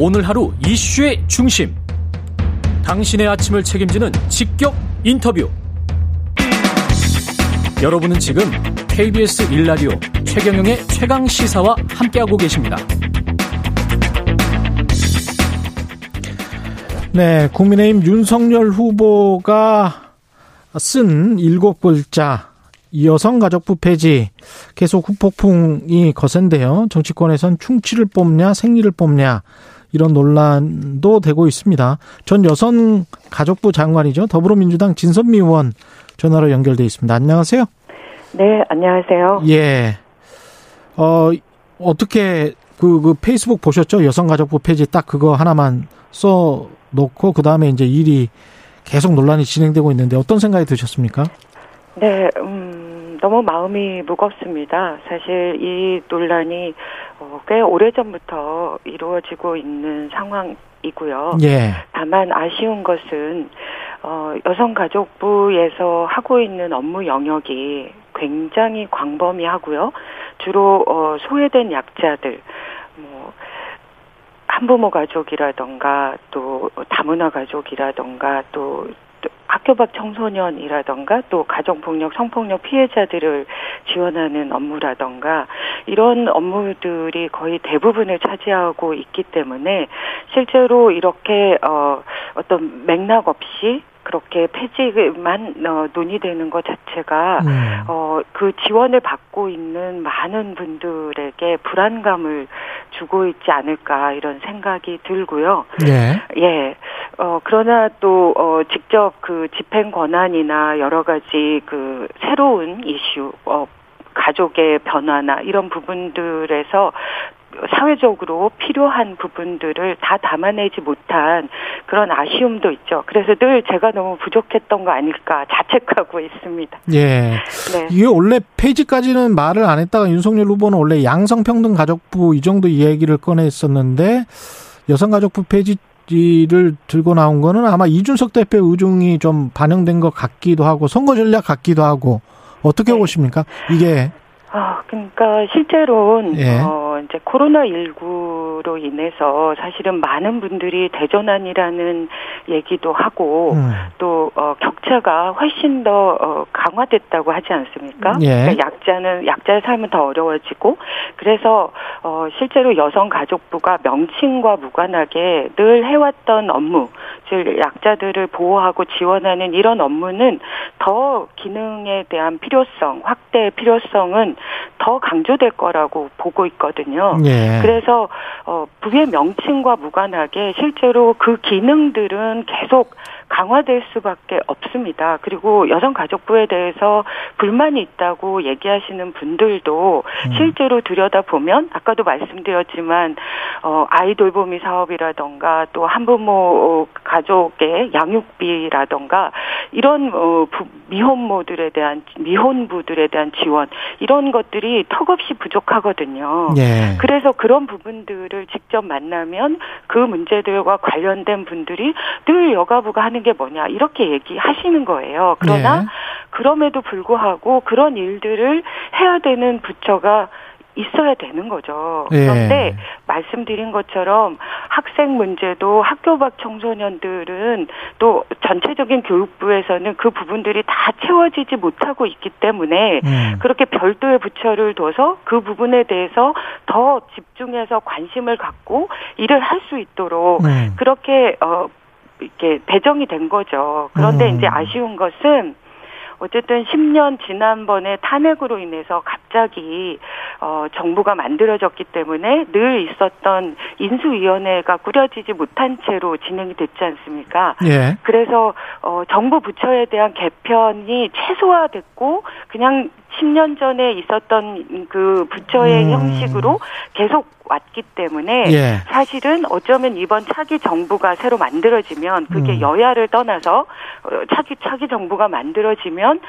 오늘 하루 이슈의 중심. 당신의 아침을 책임지는 직격 인터뷰. 여러분은 지금 KBS 일라디오 최경영의 최강 시사와 함께하고 계십니다. 네, 국민의힘 윤석열 후보가 쓴 일곱 글자 여성가족부 폐지 계속 후폭풍이 거센데요. 정치권에선 충치를 뽑냐 생리를 뽑냐 이런 논란도 되고 있습니다. 전 여성 가족부 장관이죠. 더불어민주당 진선미 의원 전화로 연결돼 있습니다. 안녕하세요. 네, 안녕하세요. 예. 어, 어떻게 그, 그 페이스북 보셨죠? 여성가족부 폐지 딱 그거 하나만 써 놓고 그 다음에 이제 일이 계속 논란이 진행되고 있는데 어떤 생각이 드셨습니까? 네, 음, 너무 마음이 무겁습니다. 사실 이 논란이 어, 꽤 오래 전부터 이루어지고 있는 상황이고요. 예. 다만 아쉬운 것은 어, 여성가족부에서 하고 있는 업무 영역이 굉장히 광범위하고요. 주로 어, 소외된 약자들, 뭐 한부모 가족이라던가 또 다문화 가족이라던가 또 학교 밖 청소년이라던가 또 가정폭력, 성폭력 피해자들을 지원하는 업무라던가 이런 업무들이 거의 대부분을 차지하고 있기 때문에 실제로 이렇게 어 어떤 맥락 없이 그렇게 폐지만 어, 논의되는 것 자체가 음. 어그 지원을 받고 있는 많은 분들에게 불안감을 주고 있지 않을까 이런 생각이 들고요. 예. 예. 어 그러나 또 어 직접 그 집행 권한이나 여러 가지 그 새로운 이슈 어 가족의 변화나 이런 부분들에서 사회적으로 필요한 부분들을 다 담아내지 못한 그런 아쉬움도 있죠. 그래서 늘 제가 너무 부족했던 거 아닐까 자책하고 있습니다. 예. 네. 이게 원래 폐지까지는 말을 안 했다가 윤석열 후보는 원래 양성평등 가족부 이 정도 이야기를 꺼냈었는데 여성가족부 폐지를 들고 나온 거는 아마 이준석 대표 의중이 좀 반영된 것 같기도 하고 선거 전략 같기도 하고 어떻게 네. 보십니까? 이게 아, 그러니까 실제로는 예. 어 이제 코로나 19로 인해서 사실은 많은 분들이 대전환이라는 얘기도 하고 음. 또어 격차가 훨씬 더 어, 강화됐다고 하지 않습니까? 예. 그러니까 약자는 약자의 삶은 더 어려워지고 그래서 어 실제로 여성 가족부가 명칭과 무관하게 늘 해왔던 업무, 즉 약자들을 보호하고 지원하는 이런 업무는 더 기능에 대한 필요성, 확대 필요성은 더 강조될 거라고 보고 있거든요. 예. 그래서 어 부의 명칭과 무관하게 실제로 그 기능들은 계속 강화될 수밖에 없습니다. 그리고 여성가족부에 대해서 불만이 있다고 얘기하시는 분들도 음. 실제로 들여다보면 아까도 말씀드렸지만 어 아이 돌보미 사업이라던가 또 한부모 가족의 양육비라던가 이런 어 미혼모들에 대한 미혼부들에 대한 지원 이런 것들이 턱없이 부족하거든요. 예. 그래서 그런 부분들을 직접 만나면 그 문제들과 관련된 분들이 늘 여가부가 하는 하는 게 뭐냐 이렇게 얘기하시는 거예요. 그러나 네. 그럼에도 불구하고 그런 일들을 해야 되는 부처가 있어야 되는 거죠. 예. 그런데 말씀드린 것처럼 학생 문제도 학교 밖 청소년들은 또 전체적인 교육부에서는 그 부분들이 다 채워지지 못하고 있기 때문에 음. 그렇게 별도의 부처를 둬서 그 부분에 대해서 더 집중해서 관심을 갖고 일을 할 수 있도록 음. 그렇게 어 이렇게 배정이 된 거죠. 그런데 음. 이제 아쉬운 것은 어쨌든 10년 지난번에 탄핵으로 인해서 갑자기 어 정부가 만들어졌기 때문에 늘 있었던 인수위원회가 꾸려지지 못한 채로 진행이 됐지 않습니까? 예. 그래서 어 정부 부처에 대한 개편이 최소화됐고 그냥 10년 전에 있었던 그 부처의 음. 형식으로 계속 왔기 때문에 예. 사실은 어쩌면 이번 차기 정부가 새로 만들어지면 그게 음. 여야를 떠나서 어, 차기 차기 정부가 만들어지면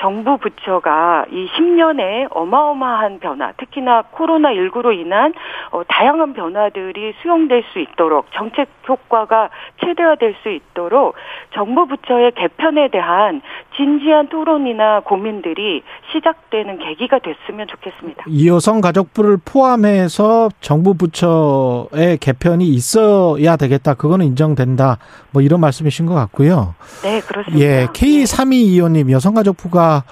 정부 부처가 이 10년에 어마어마한 변화, 특히나 코로나 19로 인한 어, 다양한 변화들이 수용될 수 있도록 정책 효과가 최대화될 수 있도록 정부 부처의 개편에 대한 진지한 토론이나 고민들이 시작 되는 계기가 됐으면 좋겠습니다. 여성가족부를 포함해서 정부 부처의 개편이 있어야 되겠다. 그거는 인정된다. 뭐 이런 말씀이신 것 같고요. 네, 그렇습니다. 예, K3225님 여성가족부가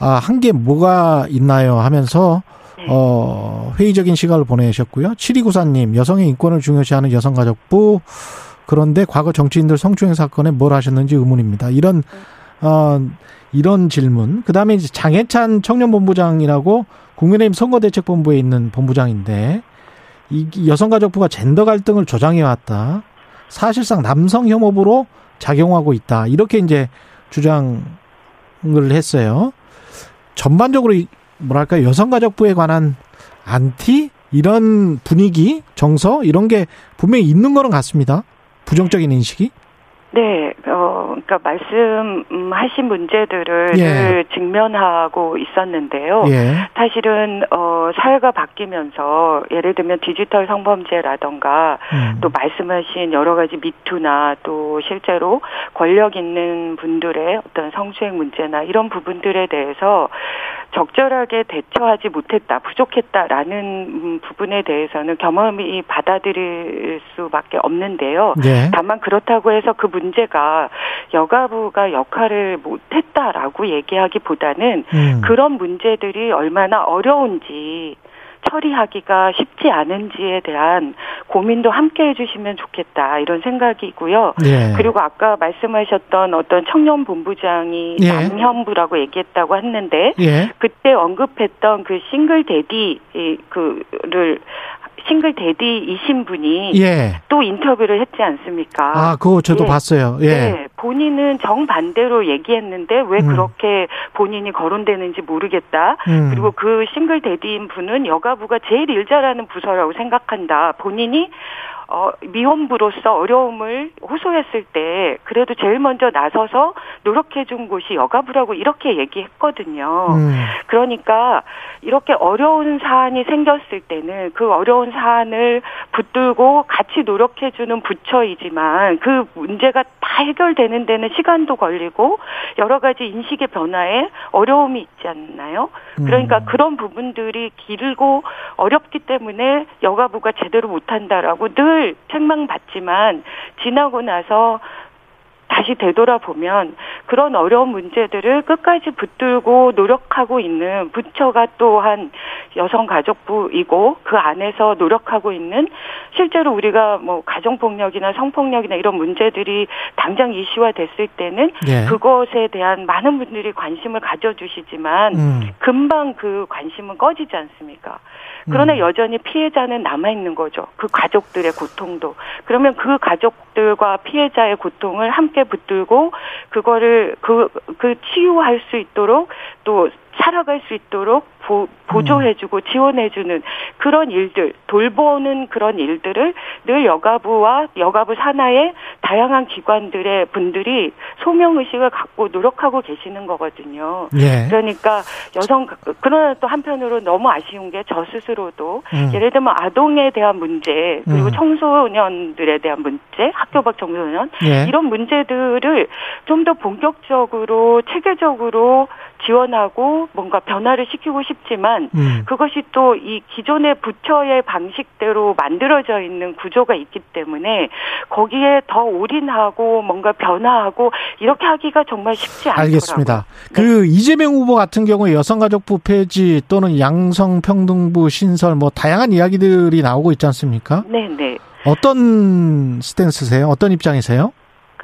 아, 한 게 뭐가 있나요 하면서 네. 어, 회의적인 시간을 보내셨고요. 7294님 여성의 인권을 중요시하는 여성가족부 그런데 과거 정치인들 성추행 사건에 뭘 하셨는지 의문입니다. 이런 어, 이런 질문. 그 다음에 이제 장해찬 청년본부장이라고 국민의힘 선거대책본부에 있는 본부장인데 이 여성가족부가 젠더 갈등을 조장해 왔다. 사실상 남성 혐오부로 작용하고 있다. 이렇게 이제 주장을 했어요. 전반적으로 뭐랄까 여성가족부에 관한 안티 이런 분위기 정서 이런 게 분명히 있는 거는 같습니다. 부정적인 인식이. 네, 어, 그러니까 말씀하신 문제들을 예. 직면하고 있었는데요. 예. 사실은 어 사회가 바뀌면서 예를 들면 디지털 성범죄라던가 음. 또 말씀하신 여러 가지 미투나 또 실제로 권력 있는 분들의 어떤 성추행 문제나 이런 부분들에 대해서 적절하게 대처하지 못했다, 부족했다라는 음, 부분에 대해서는 경험이 받아들일 수밖에 없는데요. 네. 다만 그렇다고 해서 그 문제가 여가부가 역할을 못했다라고 얘기하기보다는 음. 그런 문제들이 얼마나 어려운지 처리하기가 쉽지 않은지에 대한 고민도 함께 해주시면 좋겠다 이런 생각이고요. 예. 그리고 아까 말씀하셨던 어떤 청년 본부장이 예. 남현부라고 얘기했다고 했는데 예. 그때 언급했던 그 싱글 데디 그를 싱글 데디이신 분이 예. 또 인터뷰를 했지 않습니까? 아, 그거 저도 예. 봤어요. 예. 네, 본인은 정반대로 얘기했는데 왜 음. 그렇게 본인이 거론되는지 모르겠다. 음. 그리고 그 싱글 데디인 분은 여가부가 제일 일 잘하는 부서라고 생각한다. 본인이 어, 미혼부로서 어려움을 호소했을 때 그래도 제일 먼저 나서서 노력해 준 곳이 여가부라고 이렇게 얘기했거든요. 음. 그러니까 이렇게 어려운 사안이 생겼을 때는 그 어려운 사안을 붙들고 같이 노력해 주는 부처이지만 그 문제가 다 해결되는 데는 시간도 걸리고 여러 가지 인식의 변화에 어려움이 있지 않나요? 그러니까 음. 그런 부분들이 길고 어렵기 때문에 여가부가 제대로 못 한다라고 늘 책망받지만 지나고 나서 다시 되돌아보면 그런 어려운 문제들을 끝까지 붙들고 노력하고 있는 부처가 또한 여성가족부이고 그 안에서 노력하고 있는 실제로 우리가 뭐 가정폭력이나 성폭력이나 이런 문제들이 당장 이슈화 됐을 때는 예. 그것에 대한 많은 분들이 관심을 가져주시지만 음. 금방 그 관심은 꺼지지 않습니까? 그러나 음. 여전히 피해자는 남아 있는 거죠. 그 가족들의 고통도. 그러면 그 가족들과 피해자의 고통을 함께 붙들고 그거를 그, 그 치유할 수 있도록 또 살아갈 수 있도록 보, 보조해주고 지원해주는 그런 일들, 돌보는 그런 일들을 늘 여가부와 여가부 산하의 다양한 기관들의 분들이 소명의식을 갖고 노력하고 계시는 거거든요. 예. 그러니까 여성, 그러나 또 한편으로 너무 아쉬운 게 저 스스로 도 음. 예를 들면 아동에 대한 문제, 그리고 음. 청소년들에 대한 문제, 학교 밖 청소년, 예. 이런 문제들을 좀 더 본격적으로 체계적으로 지원하고 뭔가 변화를 시키고 싶지만 음. 그것이 또 이 기존의 부처의 방식대로 만들어져 있는 구조가 있기 때문에 거기에 더 올인하고 뭔가 변화하고 이렇게 하기가 정말 쉽지 않더라고요. 알겠습니다. 네. 그 이재명 후보 같은 경우에 여성가족부 폐지 또는 양성평등부 신설 뭐 다양한 이야기들이 나오고 있지 않습니까? 네, 네. 어떤 스탠스세요? 어떤 입장이세요?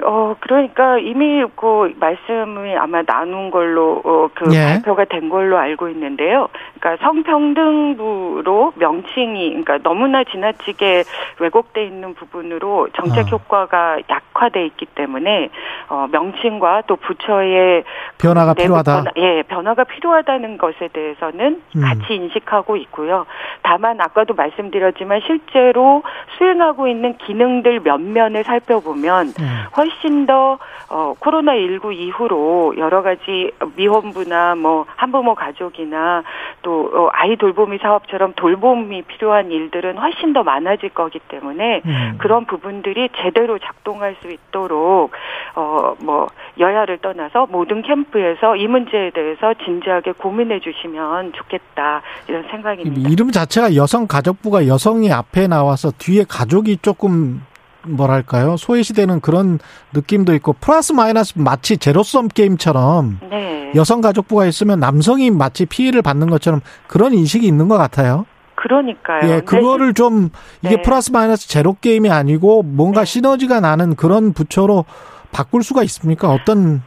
어, 그러니까 이미 그 말씀을 아마 나눈 걸로, 어, 그 예. 발표가 된 걸로 알고 있는데요. 그러니까 성평등부로 명칭이, 그러니까 너무나 지나치게 왜곡돼 있는 부분으로 정책 어. 효과가 약화돼 있기 때문에, 어, 명칭과 또 부처의 변화가 필요하다. 변화, 예, 변화가 필요하다는 것에 대해서는 음. 같이 인식하고 있고요. 다만 아까도 말씀드렸지만 실제로 수행하고 있는 기능들 면면을 살펴보면 네. 훨씬 더 어, 코로나19 이후로 여러 가지 미혼부나 뭐 한부모 가족이나 또 어, 아이 돌보미 사업처럼 돌봄이 필요한 일들은 훨씬 더 많아질 거기 때문에 음. 그런 부분들이 제대로 작동할 수 있도록 어, 뭐 여야를 떠나서 모든 캠프에서 이 문제에 대해서 진지하게 고민해 주시면 좋겠다 이런 생각입니다. 이름 자체가 여성 가족부가 여성이 앞에 나와서 뒤에 가족이 조금 뭐랄까요 소외시되는 그런 느낌도 있고 플러스 마이너스 마치 제로섬 게임처럼 네. 여성가족부가 있으면 남성이 마치 피해를 받는 것처럼 그런 인식이 있는 것 같아요. 그러니까요. 예, 그거를 좀 이게 네. 플러스 마이너스 제로 게임이 아니고 뭔가 네. 시너지가 나는 그런 부처로 바꿀 수가 있습니까? 어떤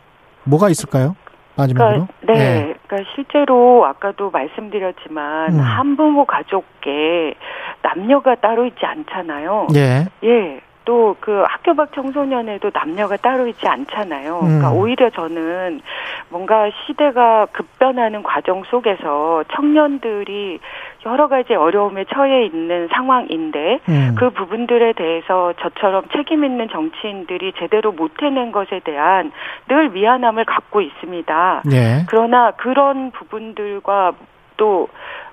뭐가 있을까요? 마지막으로. 그러니까, 네, 네, 그러니까 실제로 아까도 말씀드렸지만 음. 한부모 가족께 남녀가 따로 있지 않잖아요. 예. 예. 또 그 학교 밖 청소년에도 남녀가 따로 있지 않잖아요. 그러니까 음. 오히려 저는 뭔가 시대가 급변하는 과정 속에서 청년들이 여러 가지 어려움에 처해 있는 상황인데 음. 그 부분들에 대해서 저처럼 책임 있는 정치인들이 제대로 못 해낸 것에 대한 늘 미안함을 갖고 있습니다. 네. 그러나 그런 부분들과 또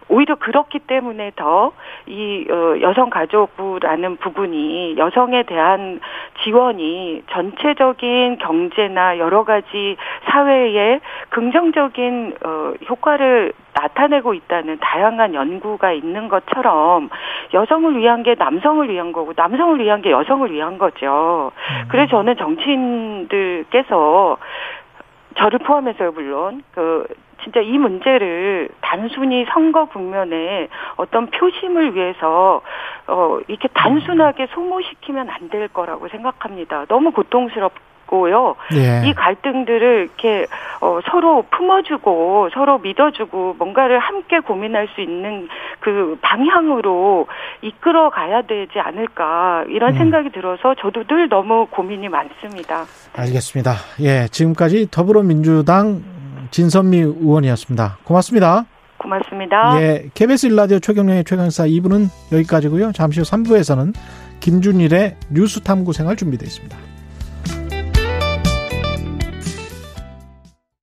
오히려 그렇기 때문에 더이 어, 여성가족부라는 부분이 여성에 대한 지원이 전체적인 경제나 여러 가지 사회에 긍정적인 어, 효과를 나타내고 있다는 다양한 연구가 있는 것처럼 여성을 위한 게 남성을 위한 거고 남성을 위한 게 여성을 위한 거죠. 음. 그래서 저는 정치인들께서 저를 포함해서요 물론 그 진짜 이 문제를 단순히 선거 국면에 어떤 표심을 위해서 어 이렇게 단순하게 소모시키면 안 될 거라고 생각합니다. 너무 고통스럽 고요. 예. 이 갈등들을 이렇게 어, 서로 품어주고 서로 믿어주고 뭔가를 함께 고민할 수 있는 그 방향으로 이끌어 가야 되지 않을까 이런 음. 생각이 들어서 저도 늘 너무 고민이 많습니다. 알겠습니다. 예, 지금까지 더불어민주당 진선미 의원이었습니다. 고맙습니다. 고맙습니다. 예, KBS 일라디오 최경련의 최강사 2부는 여기까지고요. 잠시 후 3부에서는 김준일의 뉴스 탐구 생활 준비되어 있습니다.